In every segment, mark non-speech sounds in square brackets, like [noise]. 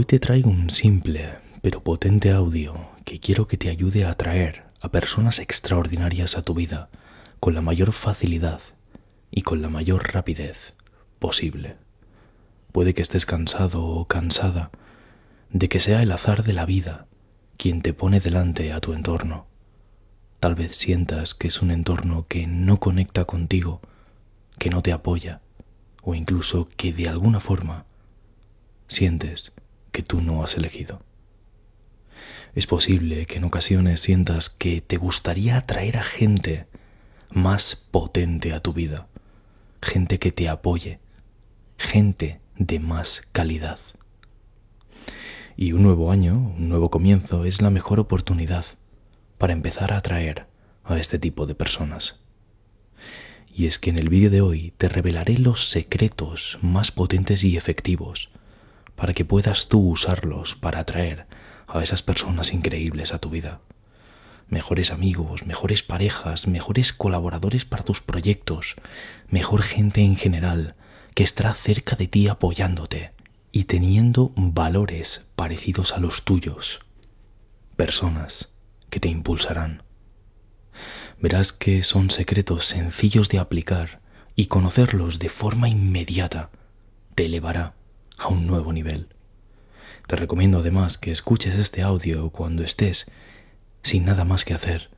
Hoy te traigo un simple pero potente audio que quiero que te ayude a atraer a personas extraordinarias a tu vida con la mayor facilidad y con la mayor rapidez posible. Puede que estés cansado o cansada de que sea el azar de la vida quien te pone delante a tu entorno. Tal vez sientas que es un entorno que no conecta contigo, que no te apoya, o incluso que de alguna forma sientes que tú no has elegido. Es posible que en ocasiones sientas que te gustaría atraer a gente más potente a tu vida, gente que te apoye, gente de más calidad. Y un nuevo año, un nuevo comienzo es la mejor oportunidad para empezar a atraer a este tipo de personas. Y es que en el vídeo de hoy te revelaré los secretos más potentes y efectivos para que puedas tú usarlos para atraer a esas personas increíbles a tu vida. Mejores amigos, mejores parejas, mejores colaboradores para tus proyectos, mejor gente en general que estará cerca de ti apoyándote y teniendo valores parecidos a los tuyos. Personas que te impulsarán. Verás que son secretos sencillos de aplicar y conocerlos de forma inmediata te elevará a un nuevo nivel. Te recomiendo además que escuches este audio cuando estés sin nada más que hacer.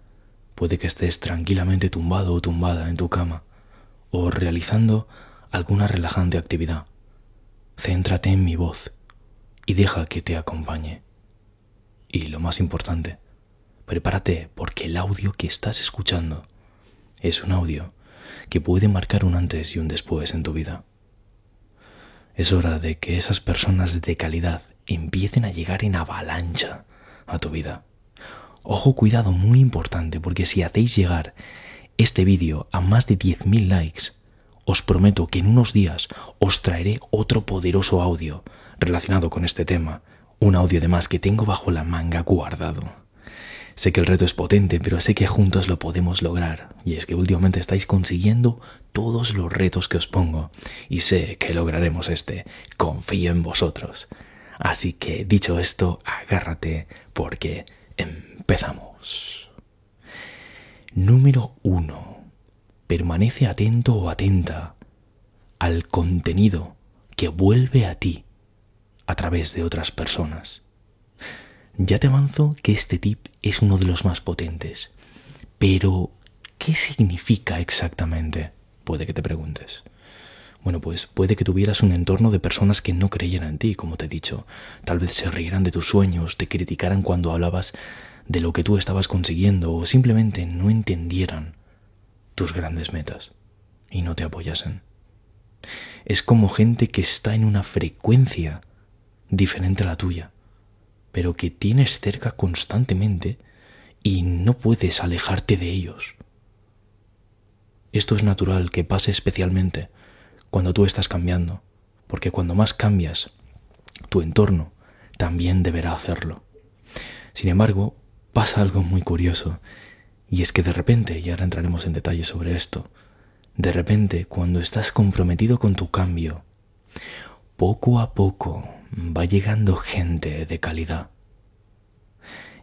Puede que estés tranquilamente tumbado o tumbada en tu cama o realizando alguna relajante actividad. Céntrate en mi voz y deja que te acompañe. Y lo más importante, prepárate porque el audio que estás escuchando es un audio que puede marcar un antes y un después en tu vida. Es hora de que esas personas de calidad empiecen a llegar en avalancha a tu vida. Ojo, cuidado, muy importante, porque si hacéis llegar este vídeo a más de 10.000 likes, os prometo que en unos días os traeré otro poderoso audio relacionado con este tema, un audio de más que tengo bajo la manga guardado. Sé que el reto es potente, pero sé que juntos lo podemos lograr. Y es que últimamente estáis consiguiendo todos los retos que os pongo. Y sé que lograremos este. Confío en vosotros. Así que dicho esto, agárrate porque empezamos. Número 1. Permanece atento o atenta al contenido que vuelve a ti a través de otras personas. Ya te avanzo que este tip es uno de los más potentes. Pero, ¿qué significa exactamente? Puede que te preguntes. Bueno, pues puede que tuvieras un entorno de personas que no creyeran en ti, como te he dicho. Tal vez se rieran de tus sueños, te criticaran cuando hablabas de lo que tú estabas consiguiendo o simplemente no entendieran tus grandes metas y no te apoyasen. Es como gente que está en una frecuencia diferente a la tuya pero que tienes cerca constantemente y no puedes alejarte de ellos. Esto es natural que pase especialmente cuando tú estás cambiando, porque cuando más cambias, tu entorno también deberá hacerlo. Sin embargo, pasa algo muy curioso, y es que de repente, y ahora entraremos en detalle sobre esto, de repente cuando estás comprometido con tu cambio, poco a poco va llegando gente de calidad.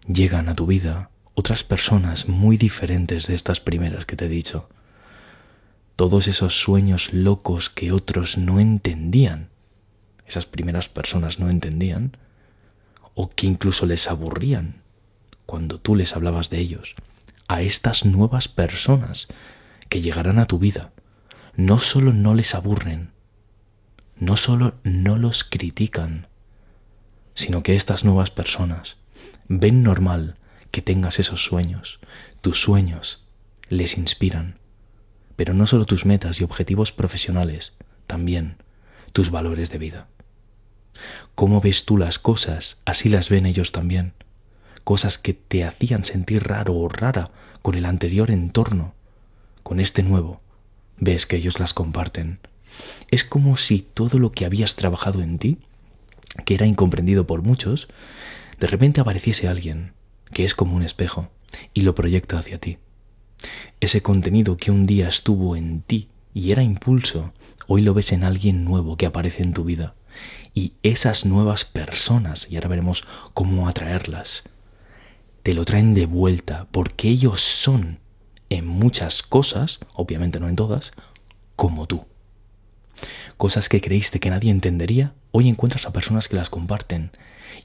Llegan a tu vida otras personas muy diferentes de estas primeras que te he dicho. Todos esos sueños locos que otros no entendían, esas primeras personas no entendían, o que incluso les aburrían cuando tú les hablabas de ellos, a estas nuevas personas que llegarán a tu vida, no solo no les aburren, no solo no los critican, sino que estas nuevas personas ven normal que tengas esos sueños. Tus sueños les inspiran, pero no solo tus metas y objetivos profesionales, también tus valores de vida. Cómo ves tú las cosas, así las ven ellos también. Cosas que te hacían sentir raro o rara con el anterior entorno, con este nuevo, ves que ellos las comparten es como si todo lo que habías trabajado en ti, que era incomprendido por muchos, de repente apareciese alguien que es como un espejo y lo proyecta hacia ti. Ese contenido que un día estuvo en ti y era impulso, hoy lo ves en alguien nuevo que aparece en tu vida Y esas nuevas personas, y ahora veremos cómo atraerlas, te lo traen de vuelta porque ellos son en muchas cosas, obviamente no en todas, como tú. Cosas que creíste que nadie entendería, hoy encuentras a personas que las comparten.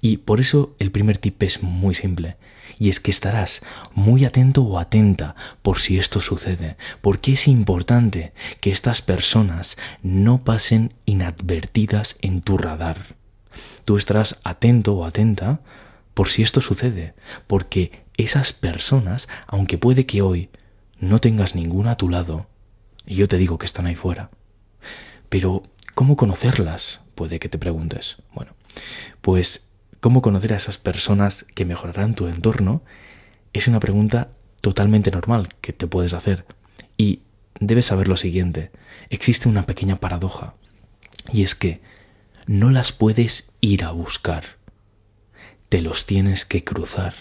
Y por eso el primer tip es muy simple y es que estarás muy atento o atenta por si esto sucede, porque es importante que estas personas no pasen inadvertidas en tu radar. Tú estarás atento o atenta por si esto sucede, porque esas personas, aunque puede que hoy no tengas ninguna a tu lado, y yo te digo que están ahí fuera, pero ¿cómo conocerlas? Puede que te preguntes. Bueno, pues ¿Cómo conocer a esas personas que mejorarán tu entorno? Es una pregunta totalmente normal que te puedes hacer. Y debes saber lo siguiente. Existe una pequeña paradoja. Y es que no las puedes ir a buscar. Te los tienes que cruzar.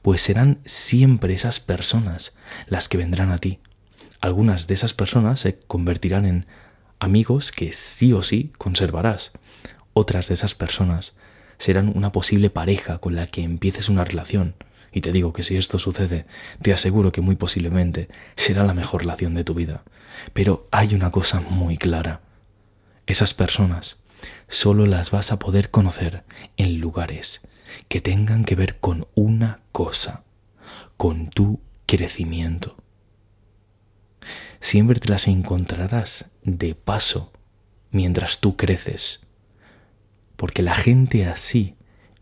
Pues serán siempre esas personas las que vendrán a ti. Algunas de esas personas se convertirán en amigos que sí o sí conservarás. Otras de esas personas serán una posible pareja con la que empieces una relación. Y te digo que si esto sucede, te aseguro que muy posiblemente será la mejor relación de tu vida. Pero hay una cosa muy clara. Esas personas solo las vas a poder conocer en lugares que tengan que ver con una cosa, con tu crecimiento. Siempre te las encontrarás de paso mientras tú creces porque la gente así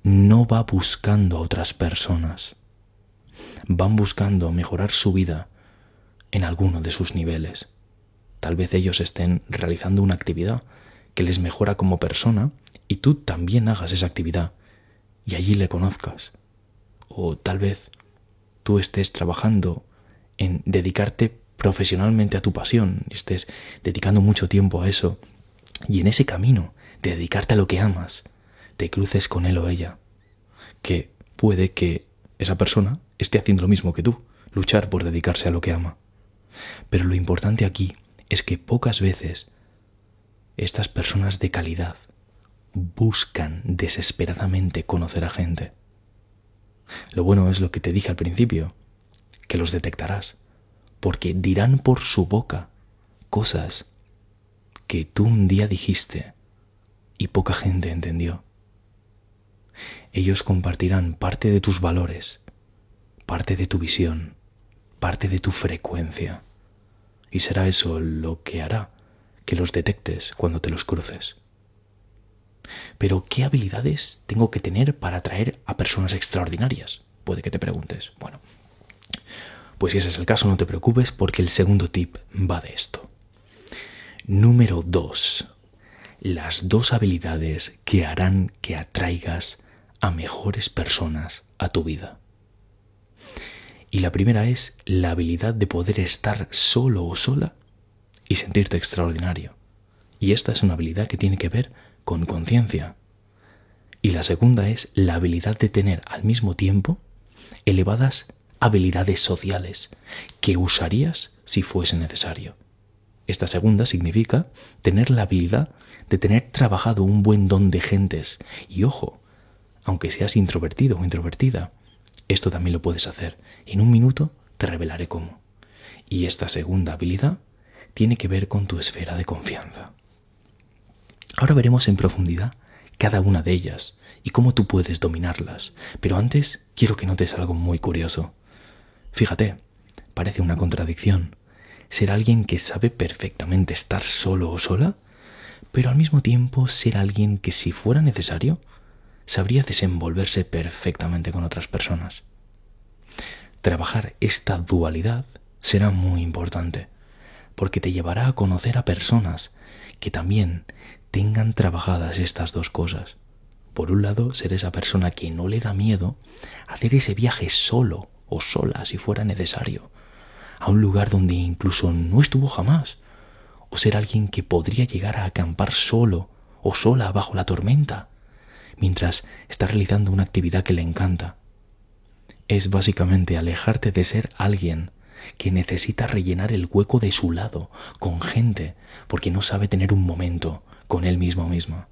no va buscando a otras personas, van buscando mejorar su vida en alguno de sus niveles. Tal vez ellos estén realizando una actividad que les mejora como persona y tú también hagas esa actividad y allí le conozcas. O tal vez tú estés trabajando en dedicarte profesionalmente a tu pasión estés dedicando mucho tiempo a eso y en ese camino de dedicarte a lo que amas, te cruces con él o ella, que puede que esa persona esté haciendo lo mismo que tú, luchar por dedicarse a lo que ama. Pero lo importante aquí es que pocas veces estas personas de calidad buscan desesperadamente conocer a gente. Lo bueno es lo que te dije al principio, que los detectarás, porque dirán por su boca cosas que tú un día dijiste y poca gente entendió. Ellos compartirán parte de tus valores, parte de tu visión, parte de tu frecuencia, y será eso lo que hará que los detectes cuando te los cruces. Pero, ¿qué habilidades tengo que tener para atraer a personas extraordinarias? Puede que te preguntes. Bueno, pues si ese es el caso, no te preocupes porque el segundo tip va de esto. Número 2 las dos habilidades que harán que atraigas a mejores personas a tu vida. Y la primera es la habilidad de poder estar solo o sola y sentirte extraordinario. Y esta es una habilidad que tiene que ver con conciencia. Y la segunda es la habilidad de tener al mismo tiempo elevadas habilidades sociales que usarías si fuese necesario. Esta segunda significa tener la habilidad de tener trabajado un buen don de gentes. Y ojo, aunque seas introvertido o introvertida, esto también lo puedes hacer. En un minuto te revelaré cómo. Y esta segunda habilidad tiene que ver con tu esfera de confianza. Ahora veremos en profundidad cada una de ellas y cómo tú puedes dominarlas. Pero antes quiero que notes algo muy curioso. Fíjate, parece una contradicción. Ser alguien que sabe perfectamente estar solo o sola pero al mismo tiempo ser alguien que si fuera necesario sabría desenvolverse perfectamente con otras personas. Trabajar esta dualidad será muy importante, porque te llevará a conocer a personas que también tengan trabajadas estas dos cosas. Por un lado, ser esa persona que no le da miedo hacer ese viaje solo o sola si fuera necesario, a un lugar donde incluso no estuvo jamás, o ser alguien que podría llegar a acampar solo o sola bajo la tormenta, mientras está realizando una actividad que le encanta. Es básicamente alejarte de ser alguien que necesita rellenar el hueco de su lado con gente porque no sabe tener un momento con él mismo mismo.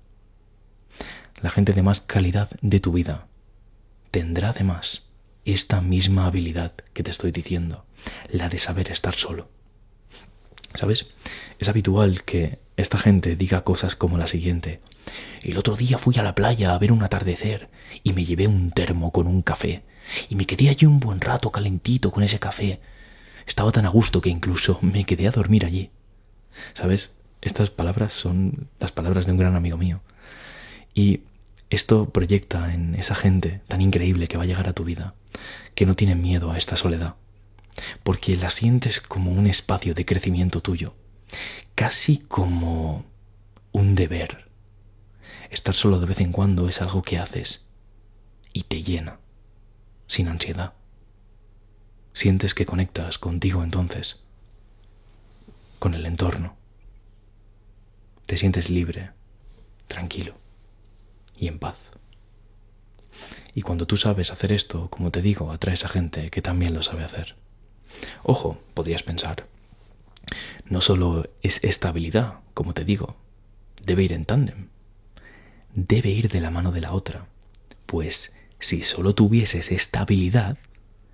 la gente de más calidad de tu vida, tendrá además esta misma habilidad que te estoy diciendo, la de saber estar solo. ¿Sabes? Es habitual que esta gente diga cosas como la siguiente. El otro día fui a la playa a ver un atardecer y me llevé un termo con un café y me quedé allí un buen rato calentito con ese café. Estaba tan a gusto que incluso me quedé a dormir allí. ¿Sabes? Estas palabras son las palabras de un gran amigo mío. Y esto proyecta en esa gente tan increíble que va a llegar a tu vida, que no tiene miedo a esta soledad, porque la sientes como un espacio de crecimiento tuyo, casi como un deber. Estar solo de vez en cuando es algo que haces y te llena, sin ansiedad. Sientes que conectas contigo entonces, con el entorno. Te sientes libre, tranquilo y en paz. Y cuando tú sabes hacer esto, como te digo, atraes a gente que también lo sabe hacer. Ojo, podrías pensar, no solo es esta habilidad, como te digo, debe ir en tándem, debe ir de la mano de la otra, pues si solo tuvieses esta habilidad,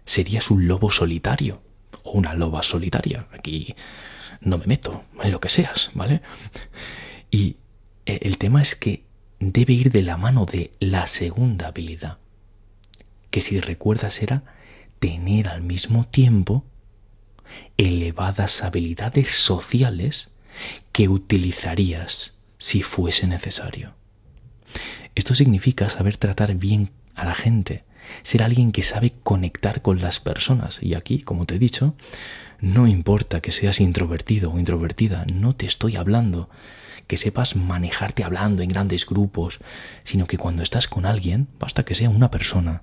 serías un lobo solitario o una loba solitaria. Aquí no me meto en lo que seas, ¿vale? Y el tema es que debe ir de la mano de la segunda habilidad, que si recuerdas era tener al mismo tiempo elevadas habilidades sociales que utilizarías si fuese necesario. Esto significa saber tratar bien a la gente, ser alguien que sabe conectar con las personas. Y aquí, como te he dicho, no importa que seas introvertido o introvertida, no te estoy hablando que sepas manejarte hablando en grandes grupos, sino que cuando estás con alguien, basta que sea una persona,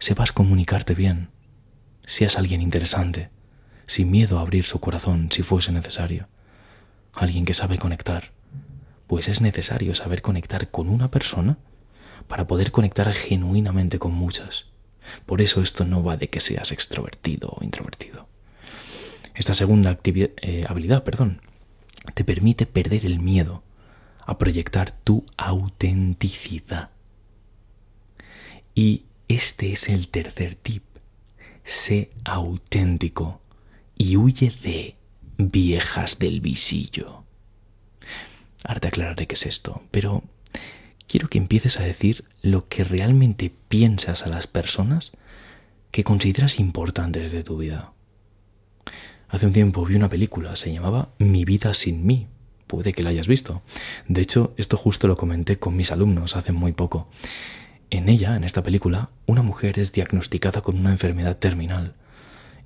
sepas comunicarte bien, seas alguien interesante, sin miedo a abrir su corazón si fuese necesario. Alguien que sabe conectar. Pues es necesario saber conectar con una persona para poder conectar genuinamente con muchas. Por eso esto no va de que seas extrovertido o introvertido. Esta segunda eh, habilidad perdón, te permite perder el miedo a proyectar tu autenticidad. Y este es el tercer tip. Sé auténtico y huye de viejas del visillo. Ahora te aclararé qué es esto, pero quiero que empieces a decir lo que realmente piensas a las personas que consideras importantes de tu vida. Hace un tiempo vi una película, se llamaba Mi vida sin mí. Puede que la hayas visto. De hecho, esto justo lo comenté con mis alumnos hace muy poco. En ella, en esta película, una mujer es diagnosticada con una enfermedad terminal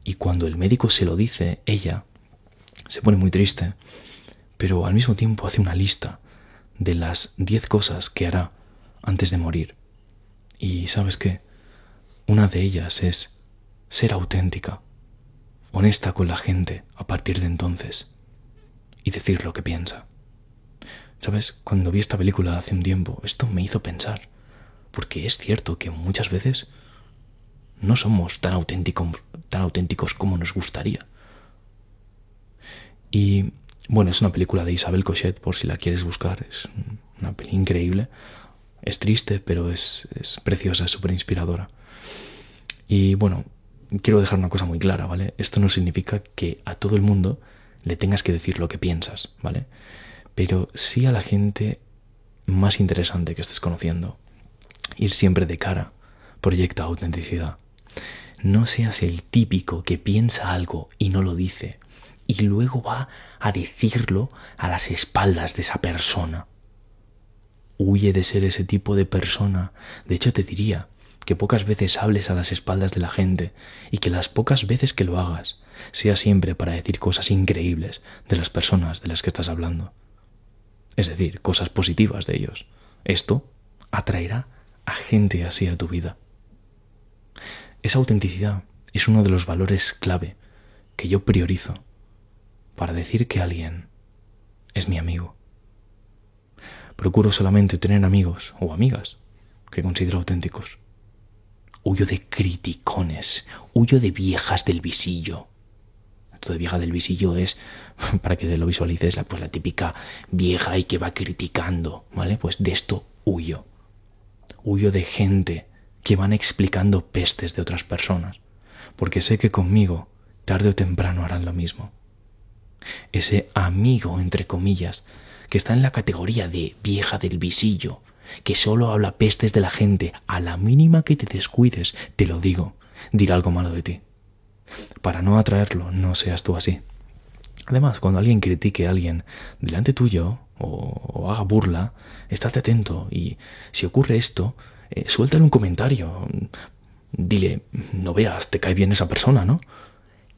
y cuando el médico se lo dice, ella se pone muy triste, pero al mismo tiempo hace una lista de las diez cosas que hará antes de morir. Y sabes qué? Una de ellas es ser auténtica, honesta con la gente a partir de entonces y decir lo que piensa. Sabes, cuando vi esta película hace un tiempo, esto me hizo pensar, porque es cierto que muchas veces no somos tan auténticos, tan auténticos como nos gustaría. Y bueno, es una película de Isabel Cochet, por si la quieres buscar. Es una peli increíble. Es triste, pero es, es preciosa, es súper inspiradora. Y bueno, quiero dejar una cosa muy clara, ¿vale? Esto no significa que a todo el mundo le tengas que decir lo que piensas, ¿vale? Pero sí a la gente más interesante que estés conociendo. Ir siempre de cara proyecta autenticidad. No seas el típico que piensa algo y no lo dice y luego va a decirlo a las espaldas de esa persona. Huye de ser ese tipo de persona. De hecho, te diría que pocas veces hables a las espaldas de la gente y que las pocas veces que lo hagas sea siempre para decir cosas increíbles de las personas de las que estás hablando. Es decir, cosas positivas de ellos. Esto atraerá a gente así a tu vida. Esa autenticidad es uno de los valores clave que yo priorizo para decir que alguien es mi amigo. Procuro solamente tener amigos o amigas que considero auténticos. Huyo de criticones, huyo de viejas del visillo. Esto de vieja del visillo es, [laughs] para que lo visualices, la, pues la típica vieja y que va criticando, ¿vale? Pues de esto huyo. Huyo de gente que van explicando pestes de otras personas, porque sé que conmigo, tarde o temprano, harán lo mismo. Ese amigo, entre comillas, que está en la categoría de vieja del visillo, que solo habla pestes de la gente, a la mínima que te descuides, te lo digo, dirá algo malo de ti. Para no atraerlo, no seas tú así. Además, cuando alguien critique a alguien delante tuyo o, haga burla, estate atento y si ocurre esto, eh, suéltale un comentario. Dile, no veas, te cae bien esa persona, ¿no?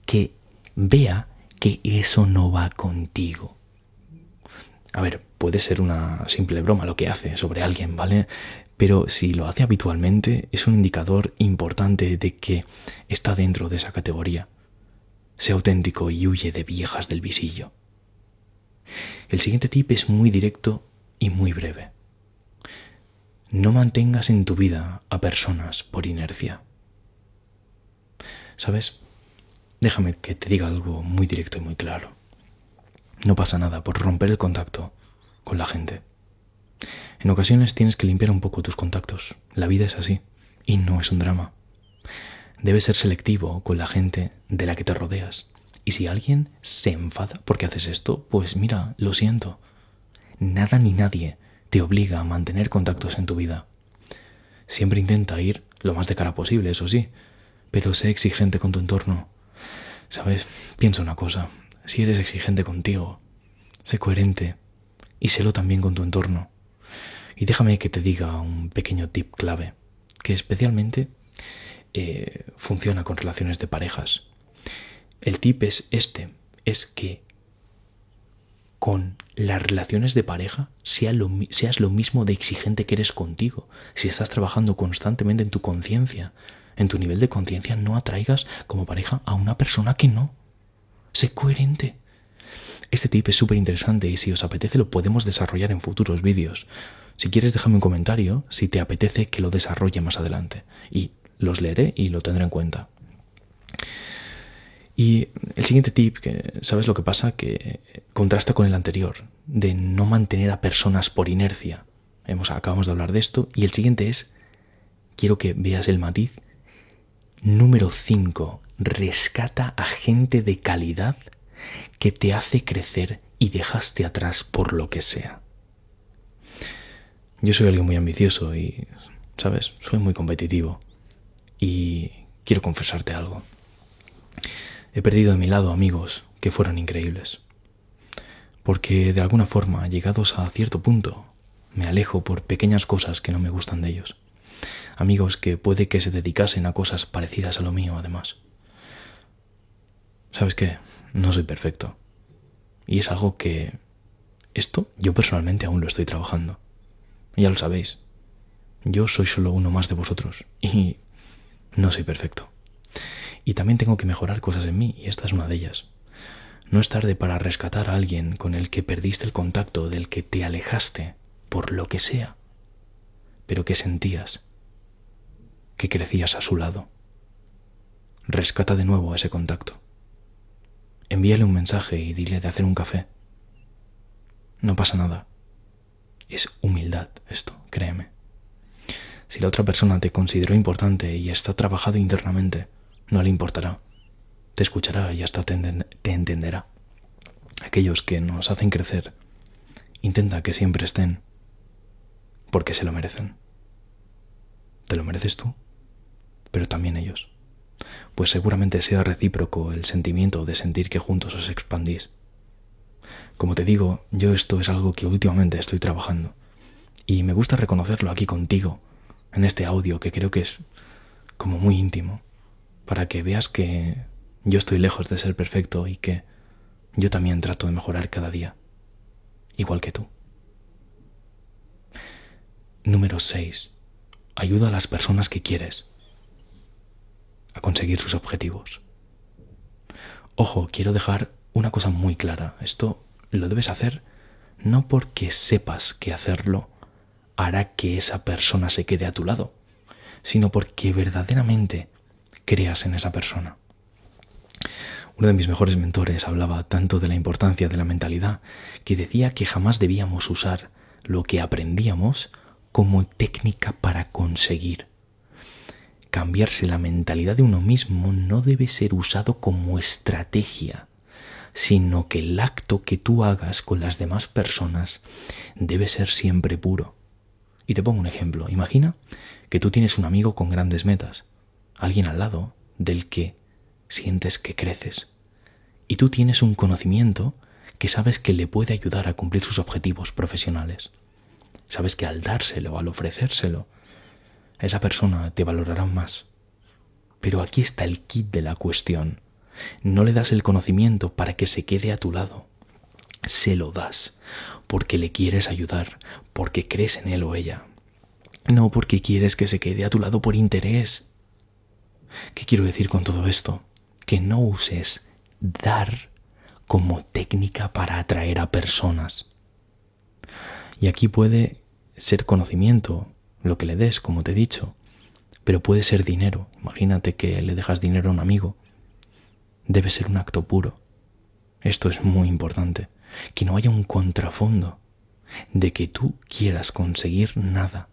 Que vea que eso no va contigo. A ver, puede ser una simple broma lo que hace sobre alguien, ¿vale? Pero si lo hace habitualmente, es un indicador importante de que está dentro de esa categoría. Sé auténtico y huye de viejas del visillo. El siguiente tip es muy directo y muy breve. No mantengas en tu vida a personas por inercia. ¿Sabes? Déjame que te diga algo muy directo y muy claro. No pasa nada por romper el contacto con la gente. En ocasiones tienes que limpiar un poco tus contactos. La vida es así y no es un drama. Debes ser selectivo con la gente de la que te rodeas. Y si alguien se enfada porque haces esto, pues mira, lo siento. Nada ni nadie te obliga a mantener contactos en tu vida. Siempre intenta ir lo más de cara posible, eso sí, pero sé exigente con tu entorno. Sabes, piensa una cosa, si eres exigente contigo, sé coherente y sélo también con tu entorno. Y déjame que te diga un pequeño tip clave, que especialmente eh, funciona con relaciones de parejas. El tip es este, es que con las relaciones de pareja seas lo mismo de exigente que eres contigo. Si estás trabajando constantemente en tu conciencia, en tu nivel de conciencia, no atraigas como pareja a una persona que no. Sé coherente. Este tip es súper interesante y si os apetece lo podemos desarrollar en futuros vídeos. Si quieres déjame un comentario si te apetece que lo desarrolle más adelante y los leeré y lo tendré en cuenta. Y el siguiente tip, que sabes lo que pasa, que contrasta con el anterior, de no mantener a personas por inercia. Hemos, acabamos de hablar de esto. Y el siguiente es, quiero que veas el matiz. Número 5. Rescata a gente de calidad que te hace crecer y dejaste atrás por lo que sea. Yo soy alguien muy ambicioso y, ¿sabes? Soy muy competitivo. Y quiero confesarte algo. He perdido de mi lado amigos que fueron increíbles. Porque de alguna forma, llegados a cierto punto, me alejo por pequeñas cosas que no me gustan de ellos. Amigos que puede que se dedicasen a cosas parecidas a lo mío, además. ¿Sabes qué? No soy perfecto. Y es algo que... Esto yo personalmente aún lo estoy trabajando. Ya lo sabéis. Yo soy solo uno más de vosotros y no soy perfecto. Y también tengo que mejorar cosas en mí y esta es una de ellas. No es tarde para rescatar a alguien con el que perdiste el contacto, del que te alejaste, por lo que sea, pero que sentías que crecías a su lado. Rescata de nuevo ese contacto. Envíale un mensaje y dile de hacer un café. No pasa nada. Es humildad esto, créeme. Si la otra persona te consideró importante y está trabajado internamente, no le importará. Te escuchará y hasta te, entenderá. Aquellos que nos hacen crecer, intenta que siempre estén, porque se lo merecen. Te lo mereces tú, pero también ellos. Pues seguramente sea recíproco el sentimiento de sentir que juntos os expandís. Como te digo, yo esto es algo que últimamente estoy trabajando. Y me gusta reconocerlo aquí contigo, en este audio que creo que es como muy íntimo, para que veas que yo estoy lejos de ser perfecto y que yo también trato de mejorar cada día, igual que tú. Número 6. Ayuda a las personas que quieres a conseguir sus objetivos. Ojo, quiero dejar una cosa muy clara. Esto lo debes hacer no porque sepas que hacerlo hará que esa persona se quede a tu lado, sino porque verdaderamente creas en esa persona. Uno de mis mejores mentores hablaba tanto de la importancia de la mentalidad que decía que jamás debíamos usar lo que aprendíamos como técnica para conseguir. Cambiarse la mentalidad de uno mismo no debe ser usado como estrategia, sino que el acto que tú hagas con las demás personas debe ser siempre puro. Y te pongo un ejemplo. Imagina que tú tienes un amigo con grandes metas, alguien al lado del que sientes que creces. Y tú tienes un conocimiento que sabes que le puede ayudar a cumplir sus objetivos profesionales. Sabes que al dárselo, al ofrecérselo, esa persona te valorará más. Pero aquí está el kit de la cuestión. No le das el conocimiento para que se quede a tu lado. Se lo das porque le quieres ayudar, porque crees en él o ella. No porque quieres que se quede a tu lado por interés. ¿Qué quiero decir con todo esto? Que no uses dar como técnica para atraer a personas. Y aquí puede ser conocimiento, lo que le des, como te he dicho, pero puede ser dinero. Imagínate que le dejas dinero a un amigo. Debe ser un acto puro. Esto es muy importante. Que no haya un contrafondo de que tú quieras conseguir nada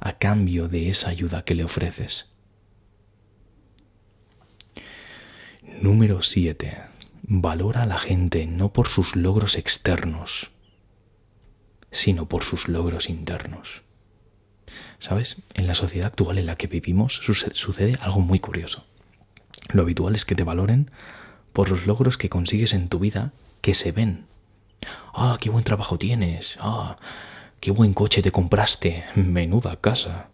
a cambio de esa ayuda que le ofreces. Número 7. Valora a la gente no por sus logros externos, sino por sus logros internos. ¿Sabes? En la sociedad actual en la que vivimos sucede algo muy curioso. Lo habitual es que te valoren por los logros que consigues en tu vida que se ven. Ah, qué buen trabajo tienes. Ah, qué buen coche te compraste. Menuda casa.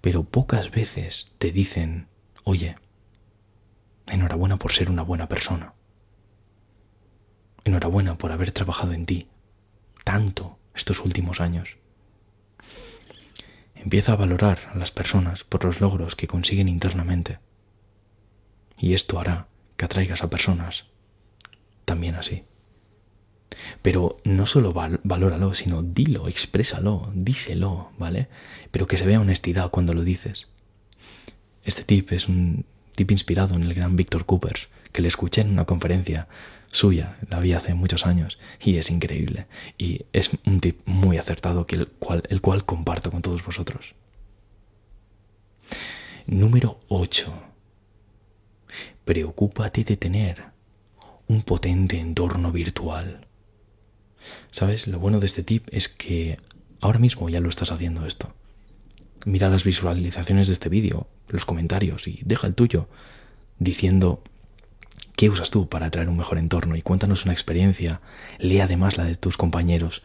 Pero pocas veces te dicen, oye, enhorabuena por ser una buena persona. Enhorabuena por haber trabajado en ti tanto estos últimos años. Empieza a valorar a las personas por los logros que consiguen internamente. Y esto hará que atraigas a personas también así. Pero no solo valóralo, sino dilo, exprésalo, díselo, ¿vale? Pero que se vea honestidad cuando lo dices. Este tip es un tip inspirado en el gran Víctor Coopers, que le escuché en una conferencia suya, la vi hace muchos años y es increíble. Y es un tip muy acertado que el, cual, el cual comparto con todos vosotros. Número 8. Preocúpate de tener un potente entorno virtual. ¿Sabes? Lo bueno de este tip es que ahora mismo ya lo estás haciendo esto. Mira las visualizaciones de este vídeo, los comentarios y deja el tuyo diciendo ¿Qué usas tú para traer un mejor entorno? Y cuéntanos una experiencia. Lee además la de tus compañeros.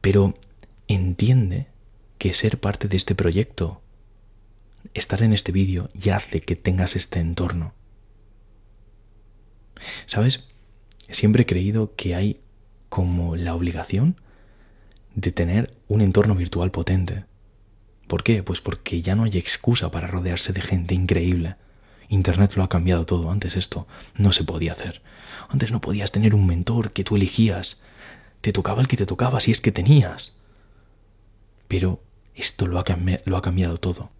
Pero entiende que ser parte de este proyecto, estar en este vídeo, ya hace que tengas este entorno. ¿Sabes? Siempre he creído que hay como la obligación de tener un entorno virtual potente. ¿Por qué? Pues porque ya no hay excusa para rodearse de gente increíble. Internet lo ha cambiado todo. Antes esto no se podía hacer. Antes no podías tener un mentor que tú elegías. Te tocaba el que te tocaba si es que tenías. Pero esto lo ha, cambiado todo.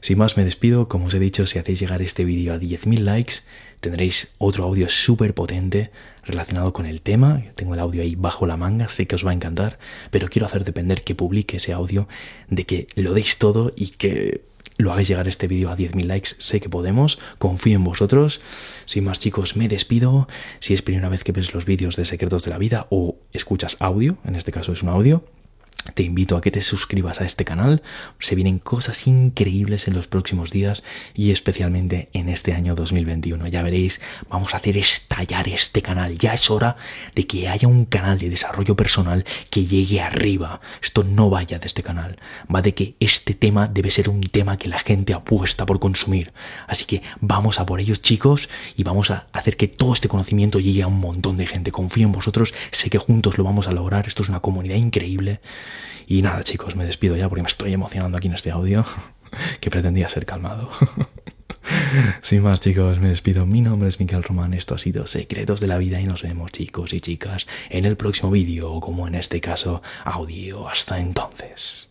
Sin más me despido, como os he dicho, si hacéis llegar este vídeo a 10.000 likes, tendréis otro audio súper potente relacionado con el tema. Tengo el audio ahí bajo la manga, sé que os va a encantar, pero quiero hacer depender que publique ese audio de que lo deis todo y que lo hagáis llegar este vídeo a 10.000 likes, sé que podemos, confío en vosotros. Sin más chicos, me despido. Si es primera vez que ves los vídeos de Secretos de la Vida o escuchas audio, en este caso es un audio, te invito a que te suscribas a este canal. Se vienen cosas increíbles en los próximos días y especialmente en este año 2021. Ya veréis, vamos a hacer estallar este canal. Ya es hora de que haya un canal de desarrollo personal que llegue arriba. Esto no vaya de este canal. Va de que este tema debe ser un tema que la gente apuesta por consumir. Así que vamos a por ellos chicos y vamos a hacer que todo este conocimiento llegue a un montón de gente. Confío en vosotros. Sé que juntos lo vamos a lograr. Esto es una comunidad increíble. Y nada, chicos, me despido ya porque me estoy emocionando aquí en este audio [laughs] que pretendía ser calmado. [laughs] Sin más, chicos, me despido. Mi nombre es Miguel Román. Esto ha sido Secretos de la Vida y nos vemos, chicos y chicas, en el próximo vídeo, como en este caso, audio. Hasta entonces.